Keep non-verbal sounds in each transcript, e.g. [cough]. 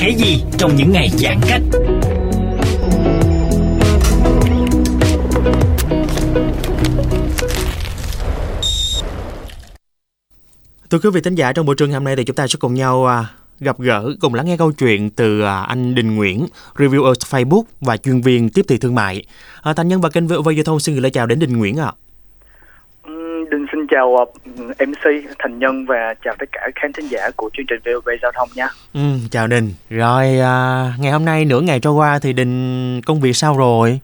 Thế gì trong những ngày giãn cách? Thưa quý vị thính giả, trong buổi trưa ngày hôm nay thì chúng ta sẽ cùng nhau à, gặp gỡ cùng lắng nghe câu chuyện từ à, anh Đình Nguyễn, reviewer Facebook và chuyên viên tiếp thị thương mại. À, thành nhân và kênh VOV Giao thông xin gửi lời chào đến Đình Nguyễn ạ. À. Đình xin chào ờ, MC Thành Nhân và chào tất cả khán thính giả của chương trình VOV Giao thông nha. Ừ, chào Đình. Rồi à, ngày hôm nay nửa ngày trôi qua thì Đình công việc sao rồi?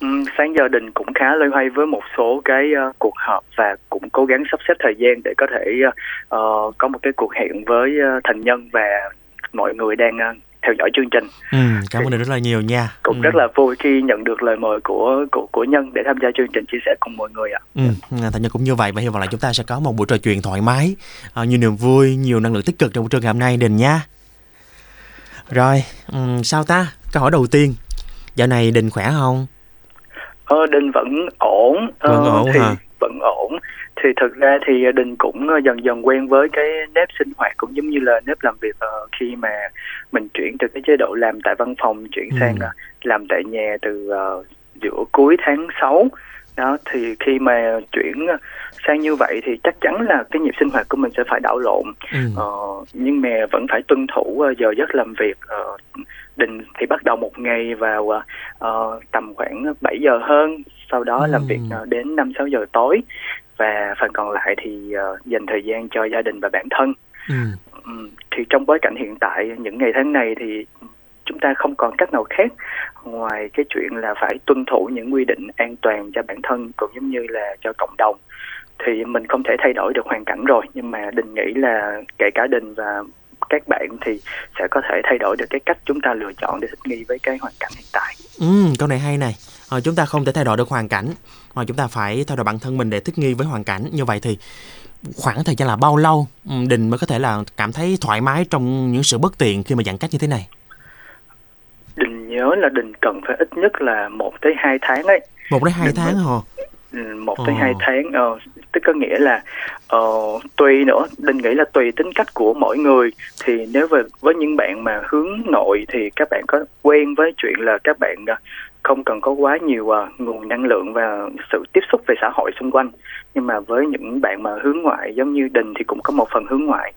Ừm, sáng giờ Đình cũng khá loay hoay với một số cái ờ, cuộc họp và cũng cố gắng sắp xếp thời gian để có thể ờ, có một cái cuộc hẹn với ờ, Thành Nhân và mọi người đang ờ, theo dõi chương trình. Ừ, cảm ơn Đình rất là nhiều nha. Cũng ừ. rất là vui khi nhận được lời mời của của của Nhân để tham gia chương trình chia sẻ cùng mọi người ạ. Ừ, thành nhân cũng như vậy và hy vọng là chúng ta sẽ có một buổi trò chuyện thoải mái, à, nhiều niềm vui, nhiều năng lượng tích cực trong buổi trưa ngày hôm nay Đình nha. Rồi, ừm, sao ta? Câu hỏi đầu tiên, dạo này Đình khỏe không? Ờ, Đình vẫn ổn. Ờ, Vẫn ổn thì hả? Vẫn ổn. Thì thực ra thì Đình cũng ờ, dần dần quen với cái nếp sinh hoạt cũng giống như là nếp làm việc ờ, khi mà mình chuyển từ cái chế độ làm tại văn phòng chuyển Ừ. sang ờ, làm tại nhà từ giữa cuối tháng 6. Đó thì khi mà chuyển ờ, sang như vậy thì chắc chắn là cái nhịp sinh hoạt của mình sẽ phải đảo lộn. Ừ. Ờ, nhưng mà vẫn phải tuân thủ ờ, giờ giấc làm việc Ờ, định thì bắt đầu một ngày vào ờ, ờ, tầm khoảng 7 giờ hơn sau đó làm Ừm. việc ờ, đến 5 6 giờ tối và phần còn lại thì ờ, dành thời gian cho gia đình và bản thân Ừ. Ừm, thì trong bối cảnh hiện tại những ngày tháng này thì chúng ta không còn cách nào khác ngoài cái chuyện là phải tuân thủ những quy định an toàn cho bản thân cũng giống như là cho cộng đồng thì mình không thể thay đổi được hoàn cảnh rồi nhưng mà đình nghĩ là kể cả đình và các bạn thì sẽ có thể thay đổi được cái cách chúng ta lựa chọn để thích nghi với cái hoàn cảnh hiện tại Ừ, câu này hay này. Ờ, chúng ta không thể thay đổi được hoàn cảnh, mà chúng ta phải thay đổi bản thân mình để thích nghi với hoàn cảnh. Như vậy thì khoảng thời gian là bao lâu ừ, Đình mới có thể là cảm thấy thoải mái trong những sự bất tiện khi mà giãn cách như thế này? Đình nhớ là đình cần phải ít nhất là một tới hai tháng ấy Một đến hai Đình tháng hả? Ừ, một tới Ờ. hai tháng ờ, tức có nghĩa là ờ, tùy nữa định nghĩ là tùy tính cách của mỗi người thì nếu với với những bạn mà hướng nội thì các bạn có quen với chuyện là các bạn ờ, không cần có quá nhiều ờ, nguồn năng lượng và sự tiếp xúc về xã hội xung quanh nhưng mà với những bạn mà hướng ngoại giống như đình thì cũng có một phần hướng ngoại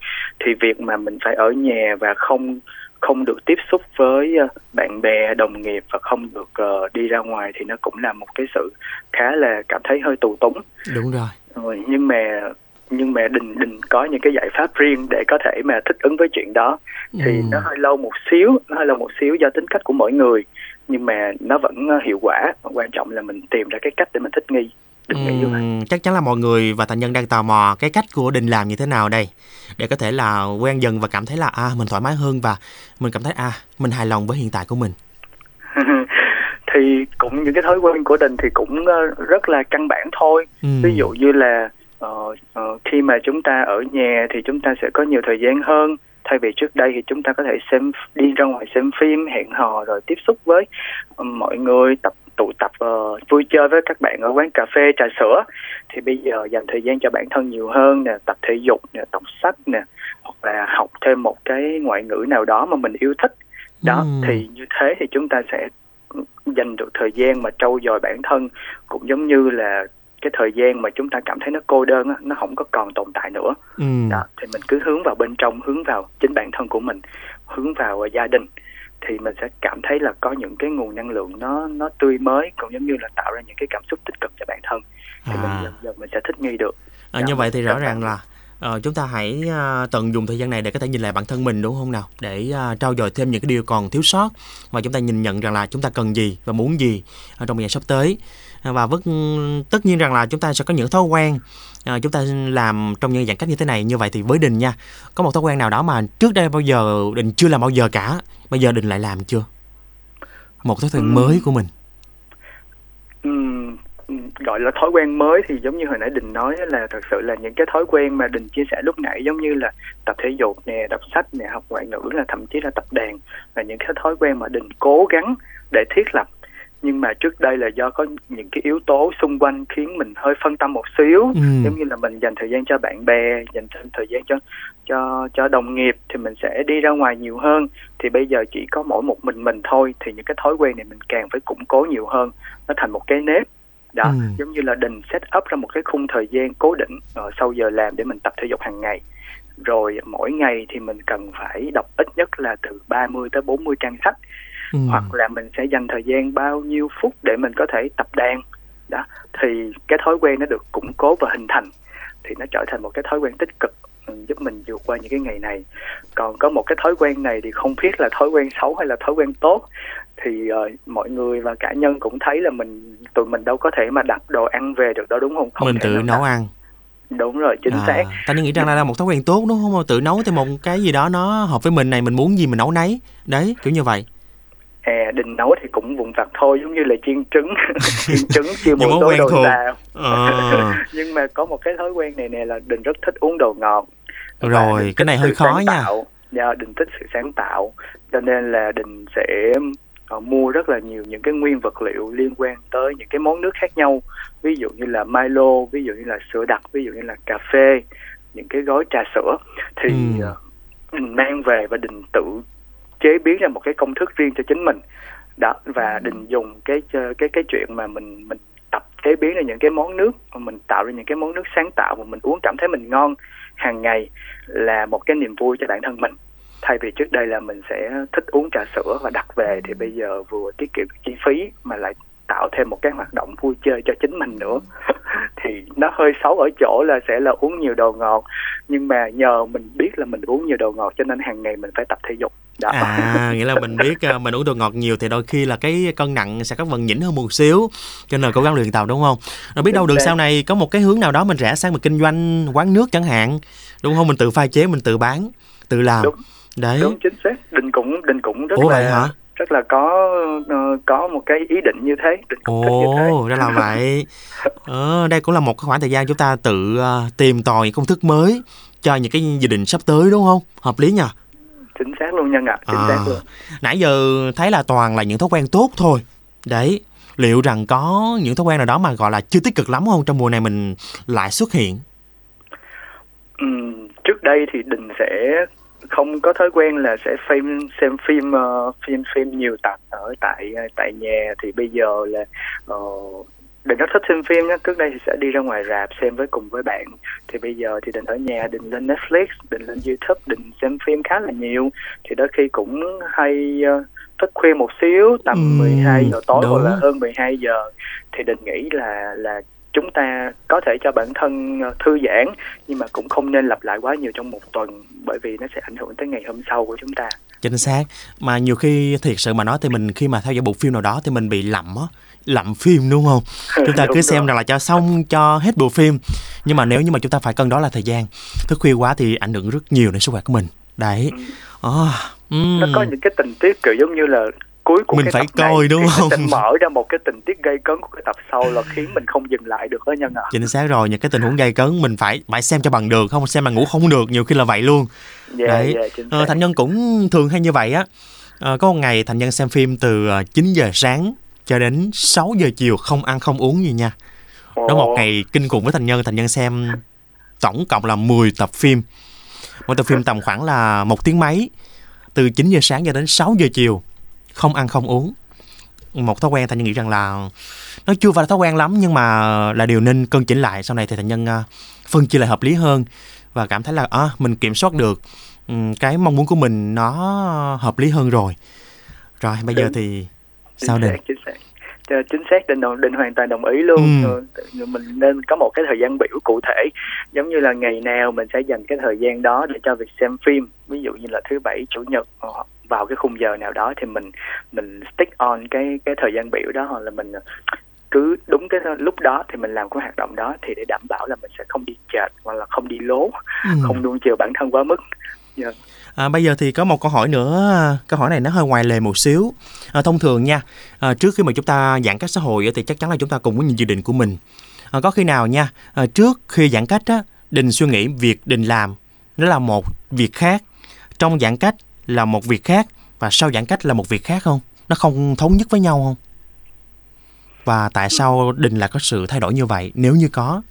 thì việc mà mình phải ở nhà và không không được tiếp xúc với ờ, bạn bè đồng nghiệp và không được ờ, đi ra ngoài thì nó cũng là một cái sự khá là cảm thấy hơi tù túng Đúng rồi. rồi nhưng mà nhưng mà đình đình có những cái giải pháp riêng để có thể mà thích ứng với chuyện đó thì Ừ. nó hơi lâu một xíu nó hơi lâu một xíu do tính cách của mỗi người nhưng mà nó vẫn ờ, hiệu quả quan trọng là mình tìm ra cái cách để mình thích nghi đừng nghĩ như vậy Ừm, chắc chắn là mọi người và thành nhân đang tò mò cái cách của Đình làm như thế nào đây để có thể là quen dần và cảm thấy là à mình thoải mái hơn và mình cảm thấy à mình hài lòng với hiện tại của mình. [laughs] thì cũng những cái thói quen của đình thì cũng ờ, rất là căn bản thôi Ừm. ví dụ như là ờ, ờ, khi mà chúng ta ở nhà thì chúng ta sẽ có nhiều thời gian hơn thay vì trước đây thì chúng ta có thể xem đi ra ngoài xem phim hẹn hò rồi tiếp xúc với mọi người tập tụ tập ờ, vui chơi với các bạn ở quán cà phê trà sữa thì bây giờ dành thời gian cho bản thân nhiều hơn nè tập thể dục nè đọc sách nè hoặc là học thêm một cái ngoại ngữ nào đó mà mình yêu thích đó Ừm. thì như thế thì chúng ta sẽ dành được thời gian mà trau dồi bản thân cũng giống như là cái thời gian mà chúng ta cảm thấy nó cô đơn á, nó không có còn tồn tại nữa Ừ. đó thì mình cứ hướng vào bên trong hướng vào chính bản thân của mình hướng vào uh, gia đình thì mình sẽ cảm thấy là có những cái nguồn năng lượng nó nó tươi mới cũng giống như là tạo ra những cái cảm xúc tích cực cho bản thân. Thì mình À. dần dần mình sẽ thích nghi được. À, Dạ, như vậy thì mình rõ rất ràng là- ờ, chúng ta hãy à, tận dụng thời gian này để có thể nhìn lại bản thân mình đúng không nào? Để à, trau dồi thêm những cái điều còn thiếu sót và chúng ta nhìn nhận rằng là chúng ta cần gì và muốn gì ở trong thời gian sắp tới và vất tất nhiên rằng là chúng ta sẽ có những thói quen à, chúng ta làm trong những giãn cách như thế này như vậy thì với đình nha có một thói quen nào đó mà trước đây bao giờ đình chưa làm bao giờ cả bây giờ đình lại làm chưa? Một thói quen Ừm. mới của mình. Gọi là thói quen mới thì giống như hồi nãy đình nói là thật sự là những cái thói quen mà đình chia sẻ lúc nãy giống như là tập thể dục nè đọc sách nè học ngoại ngữ là thậm chí là tập đàn là những cái thói quen mà đình cố gắng để thiết lập nhưng mà trước đây là do có những cái yếu tố xung quanh khiến mình hơi phân tâm một xíu. Ừ. giống như là mình dành thời gian cho bạn bè dành thêm thời gian cho cho cho đồng nghiệp thì mình sẽ đi ra ngoài nhiều hơn. Thì bây giờ chỉ có mỗi một mình mình thôi thì những cái thói quen này mình càng phải củng cố nhiều hơn. Nó thành một cái nếp. Đó Ừ. giống như là đình set up ra một cái khung thời gian cố định ờ, sau giờ làm để mình tập thể dục hàng ngày. Rồi mỗi ngày thì mình cần phải đọc ít nhất là từ 30 tới 40 trang sách Ừ. hoặc là mình sẽ dành thời gian bao nhiêu phút để mình có thể tập đàn. Đó thì cái thói quen nó được củng cố và hình thành thì nó trở thành một cái thói quen tích cực ừ, giúp mình vượt qua những cái ngày này. Còn có một cái thói quen này thì không biết là thói quen xấu hay là thói quen tốt thì ờ, mọi người và cả nhân cũng thấy là mình tụi mình đâu có thể mà đặt đồ ăn về được đâu đúng không, không mình tự nấu đặt. ăn. Đúng rồi chính xác. ta nghĩ rằng là là một thói quen tốt đúng không? Tự nấu thì một cái gì đó nó hợp với mình này mình muốn gì mình nấu nấy. Đấy kiểu như vậy à đình nấu thì cũng vụn vặt thôi giống như là chiên trứng. [laughs] Chiên trứng chiên món tối đồ xào ờ, [laughs] nhưng mà có một cái thói quen này nè là đình rất thích uống đồ ngọt. Rồi cái này hơi khó nha. tạo. Dạ, đình thích sự sáng tạo. Cho nên là đình sẽ ờ, mua rất là nhiều những cái nguyên vật liệu liên quan tới những cái món nước khác nhau. Ví dụ như là Milo ví dụ như là sữa đặc ví dụ như là cà phê những cái gói trà sữa. Thì Ừ. ờ, đình mang về và đình tự chế biến ra một cái công thức riêng cho chính mình. Đó và đình dùng cái cái cái chuyện mà mình mình tập chế biến ra những cái món nước mà mình tạo ra những cái món nước sáng tạo mà mình uống cảm thấy mình ngon hàng ngày là một cái niềm vui cho bản thân mình. Thay vì trước đây là mình sẽ thích uống trà sữa và đặt về thì bây giờ vừa tiết kiệm chi phí mà lại tạo thêm một cái hoạt động vui chơi cho chính mình nữa. [laughs] Thì nó hơi xấu ở chỗ là sẽ là uống nhiều đồ ngọt nhưng mà nhờ mình biết là mình uống nhiều đồ ngọt cho nên hàng ngày mình phải tập thể dục đó. À nghĩa là mình biết à, mình uống đồ ngọt nhiều thì đôi khi là cái cân nặng sẽ có phần nhỉnh hơn một xíu. Cho nên là cố gắng luyện tập đúng không? Rồi biết đâu được sau này có một cái hướng nào đó mình rẽ sang mình kinh doanh quán nước chẳng hạn đúng không? Mình tự pha chế mình tự bán tự làm. Đúng. đấy. Đúng chính xác. Đình cũng đình cũng rất ủa là vậy hả? rất là có ờ, có một cái ý định như thế. Thế. Ồ, ra là vậy. Ờ, đây cũng là một cái khoảng thời gian chúng ta tự à, tìm tòi công thức mới cho những cái dự định sắp tới đúng không? Hợp lý nha. Chính xác luôn nhân ạ chính À, xác luôn nãy giờ thấy là toàn là những thói quen tốt thôi. Đấy, liệu rằng có những thói quen nào đó mà gọi là chưa tích cực lắm không trong mùa này mình lại xuất hiện? Ừm, trước đây thì đình sẽ không có thói quen là sẽ phim xem phim ờ, phim phim nhiều tập ở tại tại nhà thì bây giờ là uh, đình rất thích xem phim nhé trước đây thì sẽ đi ra ngoài rạp xem với cùng với bạn. Thì bây giờ thì đình ở nhà đình lên Netflix đình lên YouTube đình xem phim khá là nhiều. Thì đôi khi cũng hay ờ, thức khuya một xíu tầm Ừm, 12 giờ tối hoặc là hơn 12 giờ. Thì đình nghĩ là là chúng ta có thể cho bản thân ờ, thư giãn nhưng mà cũng không nên lặp lại quá nhiều trong một tuần bởi vì nó sẽ ảnh hưởng tới ngày hôm sau của chúng ta Chính xác. Mà nhiều khi thiệt sự mà nói thì mình khi mà theo dõi bộ phim nào đó thì mình bị lậm á, lậm phim đúng không? [laughs] Chúng ta cứ xem rồi. rằng là cho xong cho hết bộ phim. Nhưng mà nếu như mà chúng ta phải cân đó là thời gian, thức khuya quá thì ảnh hưởng rất nhiều đến sức khỏe của mình. Đấy. À, ừm. nó có những cái tình tiết kiểu giống như là cuối của Mình cái phải tập này coi, đúng thì nó không? sẽ mở ra một cái tình tiết gây cấn của cái tập sau là khiến mình không dừng lại được đó nhân ạ Chính xác rồi, những cái tình huống gây cấn mình phải phải xem cho bằng được, không xem mà ngủ không được, nhiều khi là vậy luôn. dạ Đấy. dạ chính Ờ, thành nhân cũng thường hay như vậy á. Ờ, có một ngày thành nhân xem phim từ ờ, 9 giờ sáng cho đến 6 giờ chiều không ăn không uống gì nha. Đó một ngày kinh khủng với thành nhân, thành nhân xem tổng cộng là 10 tập phim. mỗi tập phim tầm khoảng là một tiếng mấy từ 9 giờ sáng cho đến 6 giờ chiều không ăn không uống. Một thói quen thành nhân nghĩ rằng là nó chưa phải là thói quen lắm nhưng mà là điều nên cân chỉnh lại. Sau này thì thành nhân uh, phân chia lại hợp lý hơn và cảm thấy là à, mình kiểm soát được um, cái mong muốn của mình nó hợp lý hơn rồi. Rồi bây giờ thì sao định xác, chính xác. Ờ, chính xác định đồng định hoàn toàn đồng ý luôn. Ừ. Ờ, mình nên có một cái thời gian biểu cụ thể. Giống như là ngày nào mình sẽ dành cái thời gian đó để cho việc xem phim. Ví dụ như là thứ bảy chủ nhật hoặc vào cái khung giờ nào đó thì mình mình stick on cái cái thời gian biểu đó hoặc là mình cứ đúng cái lúc đó thì mình làm cái hoạt động đó thì để đảm bảo là mình sẽ không đi chệch hoặc là không đi lố Ừ. không nuông chiều bản thân quá mức. À, bây giờ thì có một câu hỏi nữa câu hỏi này nó hơi ngoài lề một xíu. À, thông thường nha à, trước khi mà chúng ta giãn cách xã hội thì chắc chắn là chúng ta cùng với những dự định của mình. À, có khi nào nha à, trước khi giãn cách á, đình suy nghĩ việc đình làm nó là một việc khác. Trong giãn cách là một việc khác? Và sau giãn cách là một việc khác không? Nó không thống nhất với nhau không? Và tại sao đình lại có sự thay đổi như vậy nếu như có?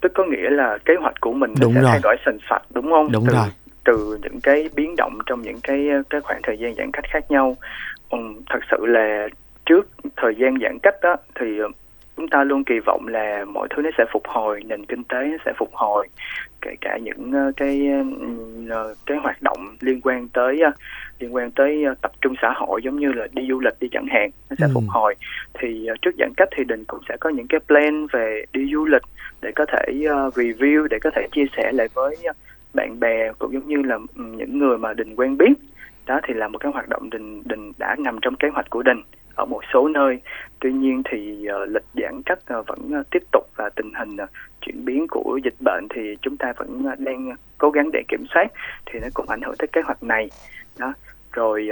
Tức có nghĩa là kế hoạch của mình Đúng sẽ rồi. thay đổi sành sạch đúng không? Đúng từ, rồi. từ những cái biến động trong những cái cái khoảng thời gian giãn cách khác nhau. Ừ, thật sự là trước thời gian giãn cách đó thì chúng ta luôn kỳ vọng là mọi thứ nó sẽ phục hồi nền kinh tế nó sẽ phục hồi. Kể cả những ờ, cái ờ, cái hoạt động liên quan tới ờ, liên quan tới tập trung xã hội giống như là đi du lịch đi chẳng hạn nó sẽ Ừ. phục hồi. Thì trước giãn cách thì đình cũng sẽ có những cái plan về đi du lịch để có thể review để có thể chia sẻ lại với bạn bè cũng giống như là ừ, những người mà đình quen biết. Đó thì là một cái hoạt động đình đình đã nằm trong kế hoạch của đình ở một số nơi. Tuy nhiên thì ờ, lịch giãn cách ờ, vẫn ờ, tiếp tục và tình hình chuyển biến của dịch bệnh thì chúng ta vẫn đang cố gắng để kiểm soát thì nó cũng ảnh hưởng tới kế hoạch này. Đó. Rồi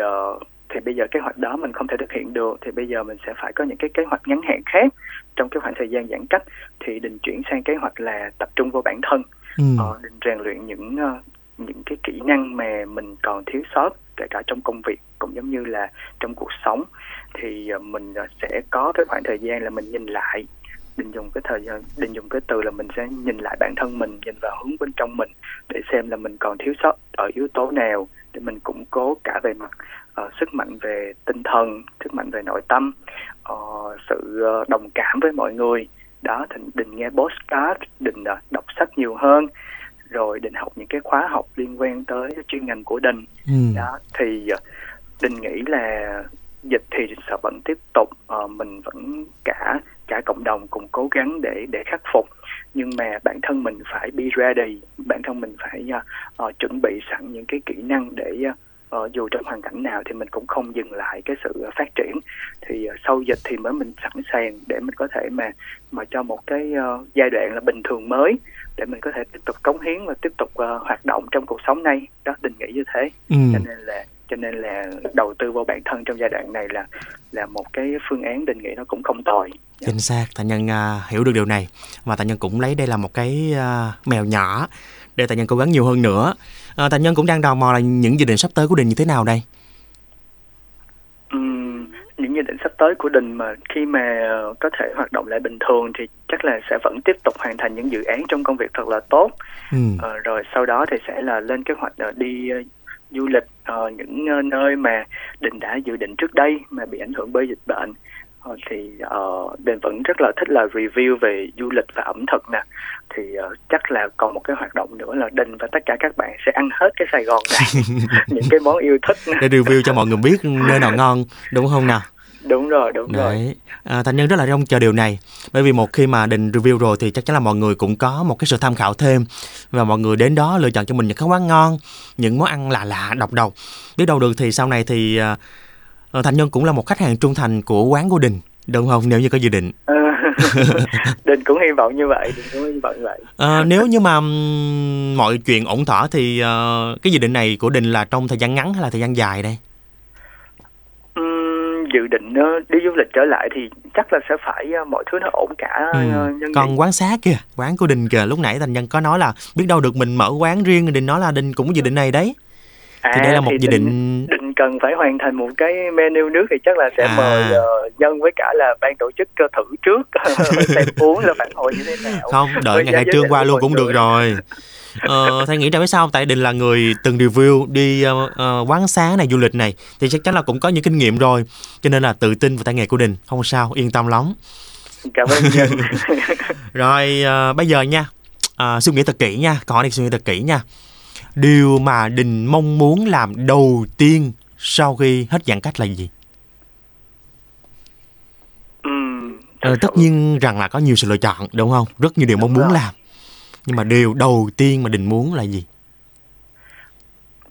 thì bây giờ kế hoạch đó mình không thể thực hiện được thì bây giờ mình sẽ phải có những cái kế hoạch ngắn hạn khác. Trong cái khoảng thời gian giãn cách thì đình chuyển sang kế hoạch là tập trung vào bản thân. Ừ. ờ, định rèn luyện những những cái kỹ năng mà mình còn thiếu sót kể cả trong công việc cũng giống như là trong cuộc sống thì ờ, mình ờ, sẽ có cái khoảng thời gian là mình nhìn lại định dùng cái thời gian định dùng cái từ là mình sẽ nhìn lại bản thân mình nhìn vào hướng bên trong mình để xem là mình còn thiếu sót ở yếu tố nào để mình củng cố cả về mặt uh, sức mạnh về tinh thần sức mạnh về nội tâm uh, sự uh, đồng cảm với mọi người. Đó thì định nghe postcard định uh, đọc sách nhiều hơn rồi định học những cái khóa học liên quan tới chuyên ngành của đình Ừ. đó thì ờ, đình nghĩ là dịch thì sẽ vẫn tiếp tục ờ, mình vẫn cả cả cộng đồng cùng cố gắng để để khắc phục nhưng mà bản thân mình phải be ready bản thân mình phải ờ, chuẩn bị sẵn những cái kỹ năng để ờ, ờ, dù trong hoàn cảnh nào thì mình cũng không dừng lại cái sự phát triển. Thì ờ, sau dịch thì mới mình sẵn sàng để mình có thể mà mà cho một cái ờ, giai đoạn là bình thường mới để mình có thể tiếp tục cống hiến và tiếp tục ờ, hoạt động trong cuộc sống này. Đó định nghĩ như thế. Ừ. cho nên là cho nên là đầu tư vào bản thân trong giai đoạn này là là một cái phương án định nghĩ nó cũng không tồi. Chính xác. Thành nhân à, hiểu được điều này. Và thành nhân cũng lấy đây là một cái à, mèo nhỏ để thành nhân cố gắng nhiều hơn nữa à, thành nhân cũng đang tò mò là những dự định sắp tới của đình như thế nào đây? Những dự định sắp tới của đình mà khi mà ờ, có thể hoạt động lại bình thường thì chắc là sẽ vẫn tiếp tục hoàn thành những dự án trong công việc thật là tốt. Ừ. Ờ, rồi sau đó thì sẽ là lên kế hoạch đi du lịch ờ, những nơi mà đình đã dự định trước đây mà bị ảnh hưởng bởi dịch bệnh thì uh, đình vẫn rất là thích là review về du lịch và ẩm thực nè. Thì ờ, chắc là còn một cái hoạt động nữa là đình và tất cả các bạn sẽ ăn hết cái Sài Gòn này [laughs] những cái món yêu thích nè. để review cho mọi người biết nơi nào ngon đúng không nào? Đúng rồi đúng rồi. Đấy. À, thành nhân rất là trông chờ điều này. Bởi vì một khi mà đình review rồi thì chắc chắn là mọi người cũng có một cái sự tham khảo thêm. Và mọi người đến đó lựa chọn cho mình những cái quán ngon những món ăn lạ lạ độc độc. Biết đâu được thì sau này thì à, ờ, thành nhân cũng là một khách hàng trung thành của quán của đình đúng không? Nếu như có dự định. [laughs] Ờ, đình cũng hy vọng như vậy đình cũng hy vọng như vậy. Ờ, nếu như mà mọi chuyện ổn thỏa thì ờ, cái dự định này của đình là trong thời gian ngắn hay là thời gian dài đây? Ừm, dự định ờ, đi du lịch trở lại thì chắc là sẽ phải ờ, mọi thứ nó ổn cả Ừ. nhân còn quán xá kìa quán của đình kìa lúc nãy thành nhân có nói là biết đâu được mình mở quán riêng đình nói là đình cũng có dự định này đấy. Thì đây là một À, dự định định cần phải hoàn thành một cái menu nước thì chắc là sẽ À. mời ờ, nhân với cả là ban tổ chức thử trước. [laughs] [laughs] Xem uống là phản hồi như thế nào. Không đợi ngày khai trương qua luôn cũng được rồi. Ờ, thầy nghĩ rằng biết sao tại đình là người từng review đi uh, uh, quán xá này du lịch này thì chắc chắn là cũng có những kinh nghiệm rồi. Cho nên là tự tin vào tay nghề của đình không sao yên tâm lắm. Cảm ơn nhân [laughs] rồi uh, bây giờ nha uh, suy nghĩ thật kỹ nha hỏi này suy nghĩ thật kỹ nha. Điều mà đình mong muốn làm đầu tiên sau khi hết giãn cách là gì? Ừm, ờ, tất nhiên rằng là có nhiều sự lựa chọn đúng không? Rất nhiều điều mong muốn rồi. làm. Nhưng mà điều đầu tiên mà đình muốn là gì?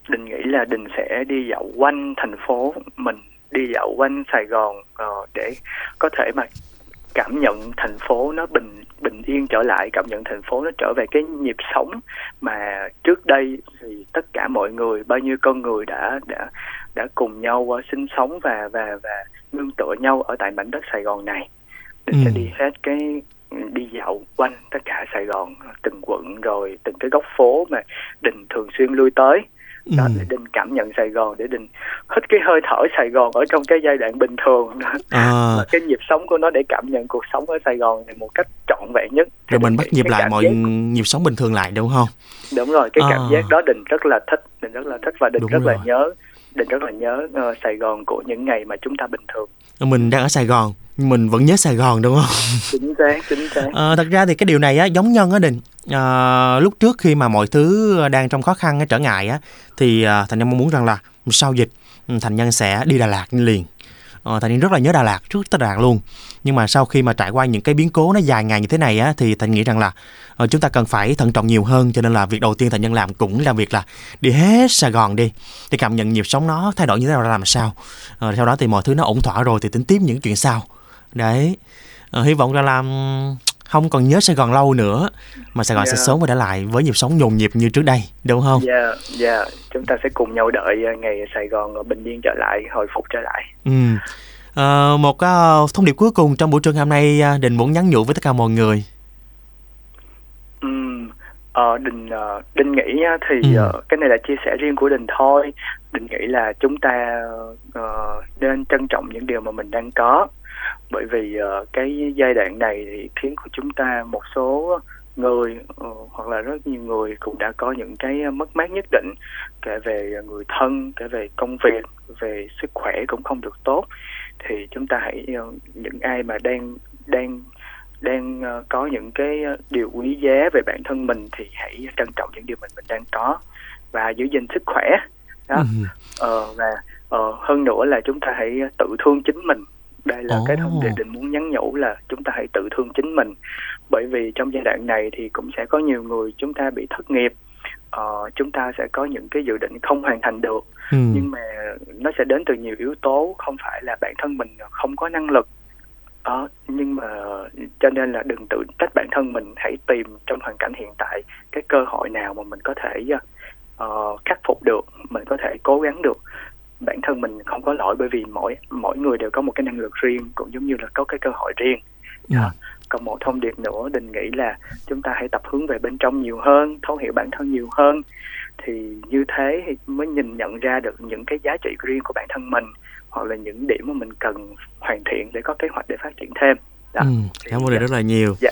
Đình nghĩ là Đình sẽ đi dạo quanh thành phố mình đi dạo quanh Sài Gòn ờ, để có thể mà cảm nhận thành phố nó bình bình yên trở lại cảm nhận thành phố nó trở về cái nhịp sống mà trước đây thì tất cả mọi người bao nhiêu con người đã đã đã cùng nhau ờ, sinh sống và và và nương tựa nhau ở tại mảnh đất Sài Gòn này Đình sẽ Ừ. đi hết cái đi dạo quanh tất cả Sài Gòn từng quận rồi từng cái góc phố mà Đình thường xuyên lui tới đó Ừ. để Đình cảm nhận Sài Gòn để Đình hít cái hơi thở Sài Gòn ở trong cái giai đoạn bình thường à, và cái nhịp sống của nó để cảm nhận cuộc sống ở Sài Gòn này một cách trọn vẹn nhất rồi mình bắt nhịp lại mọi giác- nhịp sống bình thường lại đúng không đúng rồi cái cảm À. giác đó Đình rất là thích Đình rất là thích và Đình Đúng rất là rồi. nhớ Đình rất là nhớ ờ, Sài Gòn của những ngày mà chúng ta bình thường. Mình đang ở Sài Gòn nhưng mình vẫn nhớ Sài Gòn đúng không? Chính xác chính xác. Ờ, thật ra thì cái điều này á giống nhân á đình. Ờ, lúc trước khi mà mọi thứ đang trong khó khăn á, trở ngại á thì à, thành nhân mong muốn rằng là sau dịch ừ, thành nhân sẽ đi Đà Lạt liền. Ờ, thành nhân rất là nhớ Đà Lạt trước tới Đà Lạt luôn nhưng mà sau khi mà trải qua những cái biến cố nó dài ngày như thế này á thì thành nghĩ rằng là ờ, chúng ta cần phải thận trọng nhiều hơn cho nên là việc đầu tiên thành nhân làm cũng là việc là đi hết Sài Gòn đi để cảm nhận nhịp sống nó thay đổi như thế nào ra làm sao ờ, sau đó thì mọi thứ nó ổn thỏa rồi thì tính tiếp những chuyện sau đấy ờ, hy vọng rằng là ừm, không còn nhớ Sài Gòn lâu nữa mà Sài Gòn sẽ Dạ. sớm quay trở lại với nhịp sống nhộn nhịp như trước đây đúng không? dạ dạ chúng ta sẽ cùng nhau đợi ngày Sài Gòn bình yên trở lại hồi phục trở lại Ừ. Ờ, một ờ, thông điệp cuối cùng trong buổi trưa ngày hôm nay ờ, Đình muốn nhắn nhủ với tất cả mọi người. Ờ, Đình Đình nghĩ thì Ừ. cái này là chia sẻ riêng của Đình thôi. Đình nghĩ là chúng ta ờ, nên trân trọng những điều mà mình đang có. Bởi vì ờ, cái giai đoạn này thì khiến của chúng ta một số người ờ, hoặc là rất nhiều người cũng đã có những cái mất mát nhất định kể về người thân, kể về công việc, về sức khỏe cũng không được tốt. Thì chúng ta hãy ờ, những ai mà đang đang đang ờ, có những cái ờ, điều quý giá về bản thân mình thì hãy trân trọng những điều mình mình đang có và giữ gìn sức khỏe đó Ừ. ờ, và ờ, hơn nữa là chúng ta hãy tự thương chính mình đây là Ồ. cái thông điệp định muốn nhắn nhủ là chúng ta hãy tự thương chính mình bởi vì trong giai đoạn này thì cũng sẽ có nhiều người chúng ta bị thất nghiệp ờ, chúng ta sẽ có những cái dự định không hoàn thành được. Ừ. nhưng mà nó sẽ đến từ nhiều yếu tố không phải là bản thân mình không có năng lực. Đó nhưng mà cho nên là đừng tự trách bản thân mình hãy tìm trong hoàn cảnh hiện tại cái cơ hội nào mà mình có thể ờ, khắc phục được mình có thể cố gắng được. Bản thân mình không có lỗi bởi vì mỗi mỗi người đều có một cái năng lực riêng cũng giống như là có cái cơ hội riêng Đó. còn một thông điệp nữa đình nghĩ là chúng ta hãy tập hướng về bên trong nhiều hơn thấu hiểu bản thân nhiều hơn thì như thế thì mới nhìn nhận ra được những cái giá trị riêng của bản thân mình hoặc là những điểm mà mình cần hoàn thiện để có kế hoạch để phát triển thêm đó. Ừ. Cảm ơn Đình rất là nhiều. Dạ.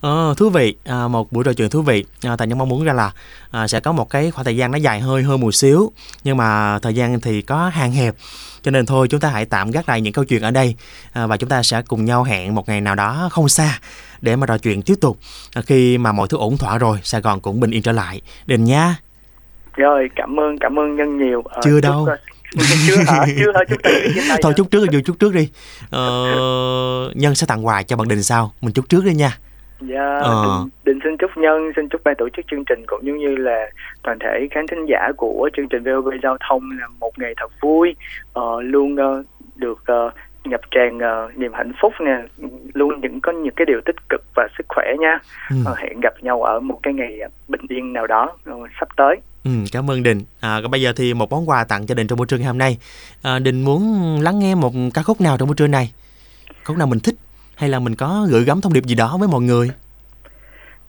Ờ, thú vị, à, một buổi trò chuyện thú vị. À, Tài nhân mong muốn ra là à, sẽ có một cái khoảng thời gian nó dài hơi hơn một xíu, nhưng mà thời gian thì có hạn hẹp, cho nên thôi chúng ta hãy tạm gác lại những câu chuyện ở đây à, và chúng ta sẽ cùng nhau hẹn một ngày nào đó không xa để mà trò chuyện tiếp tục. À, khi mà mọi thứ ổn thỏa rồi, Sài Gòn cũng bình yên trở lại. Đình nha. rồi cảm ơn cảm ơn nhân nhiều Ờ, Chưa chúc, đâu. ờ, chưa hả chưa hả tay Thôi chúc trước đi, chúc trước đi. Ờ, nhân sẽ tặng quà cho bạn Đình sau. Mình chúc trước đi nha. Dạ, Ờ. định, định xin chúc nhân, xin chúc ban tổ chức chương trình cũng giống như là toàn thể khán thính giả của chương trình VOV Giao thông là một ngày thật vui, ờ, luôn ờ, được ờ, ngập tràn ờ, niềm hạnh phúc nè, luôn những có những cái điều tích cực và sức khỏe nha. Ừ. Ờ, hẹn gặp nhau ở một cái ngày bình yên nào đó ờ, sắp tới. Ừ, cảm ơn Đình. À, bây giờ thì một món quà tặng cho Đình trong buổi trưa ngày hôm nay. À, Đình muốn lắng nghe một ca khúc nào trong buổi trưa này? Khúc nào mình thích hay là mình có gửi gắm thông điệp gì đó với mọi người?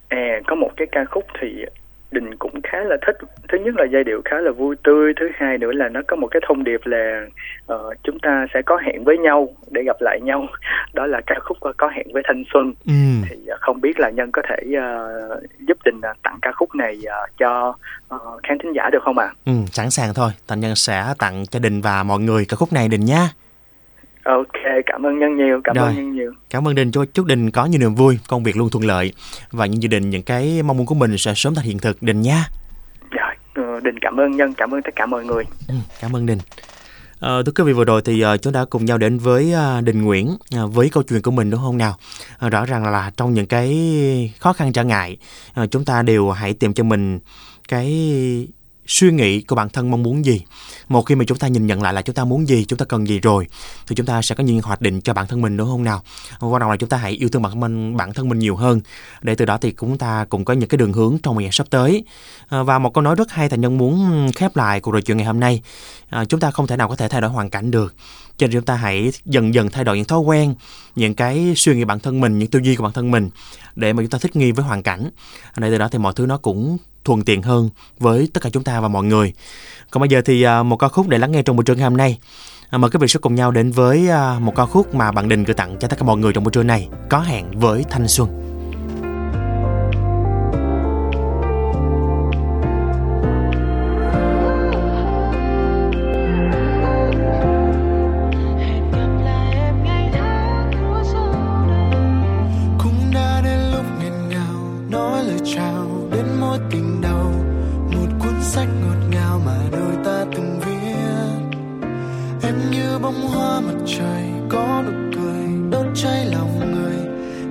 À, có một cái ca khúc thì đình cũng khá là thích thứ nhất là giai điệu khá là vui tươi thứ hai nữa là nó có một cái thông điệp là uh, chúng ta sẽ có hẹn với nhau để gặp lại nhau [laughs] đó là ca khúc có hẹn với thanh xuân ừ. thì uh, không biết là nhân có thể uh, giúp đình uh, tặng ca khúc này uh, cho uh, khán thính giả được không ạ à? ừ sẵn sàng thôi thành nhân sẽ tặng cho đình và mọi người ca khúc này đình nhé Ok, cảm ơn Nhân nhiều, cảm Rồi. ơn Nhân nhiều. Cảm ơn Đình, chúc Đình có nhiều niềm vui, công việc luôn thuận lợi và những gia đình những cái mong muốn của mình sẽ sớm thành hiện thực Đình nha. Rồi, ờ, Đình cảm ơn Nhân, cảm ơn tất cả mọi người. Ừ, cảm ơn Đình. À, thưa quý vị vừa rồi thì uh, chúng ta cùng nhau đến với uh, Đình Nguyễn uh, với câu chuyện của mình đúng không nào? Uh, rõ ràng là trong những cái khó khăn trở ngại uh, chúng ta đều hãy tìm cho mình cái suy nghĩ của bản thân mong muốn gì. Một khi mà chúng ta nhìn nhận lại là chúng ta muốn gì chúng ta cần gì rồi thì chúng ta sẽ có những hoạch định cho bản thân mình đúng không nào? Quan trọng là chúng ta hãy yêu thương bản thân mình bản thân mình nhiều hơn. Để từ đó thì chúng ta cũng có những cái đường hướng trong ngày sắp tới. À, và một câu nói rất hay thành nhân muốn khép lại cuộc trò chuyện ngày hôm nay. À, chúng ta không thể nào có thể thay đổi hoàn cảnh được cho nên chúng ta hãy dần dần thay đổi những thói quen, những cái suy nghĩ bản thân mình, những tư duy của bản thân mình để mà chúng ta thích nghi với hoàn cảnh để từ đó thì mọi thứ nó cũng thuận tiện hơn với tất cả chúng ta và mọi người. Còn bây giờ thì à, một ca khúc để lắng nghe trong buổi trưa ngày hôm nay. À, mời quý vị sẽ cùng nhau đến với à, một ca khúc mà bạn Đình gửi tặng cho tất cả mọi người trong buổi trưa này. Có hẹn với thanh xuân.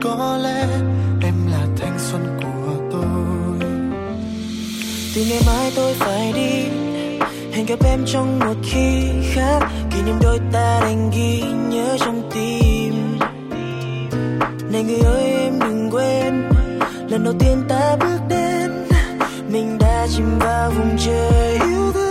Có lẽ em là thanh xuân của tôi. Từ ngày mai tôi phải đi, hẹn gặp em trong một khi khác. Kỷ niệm đôi ta đành ghi nhớ trong tim. Này người ơi, em đừng quên, lần đầu tiên ta bước đến. Mình đã chìm vào vùng trời yêu thương.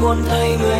Muốn thấy người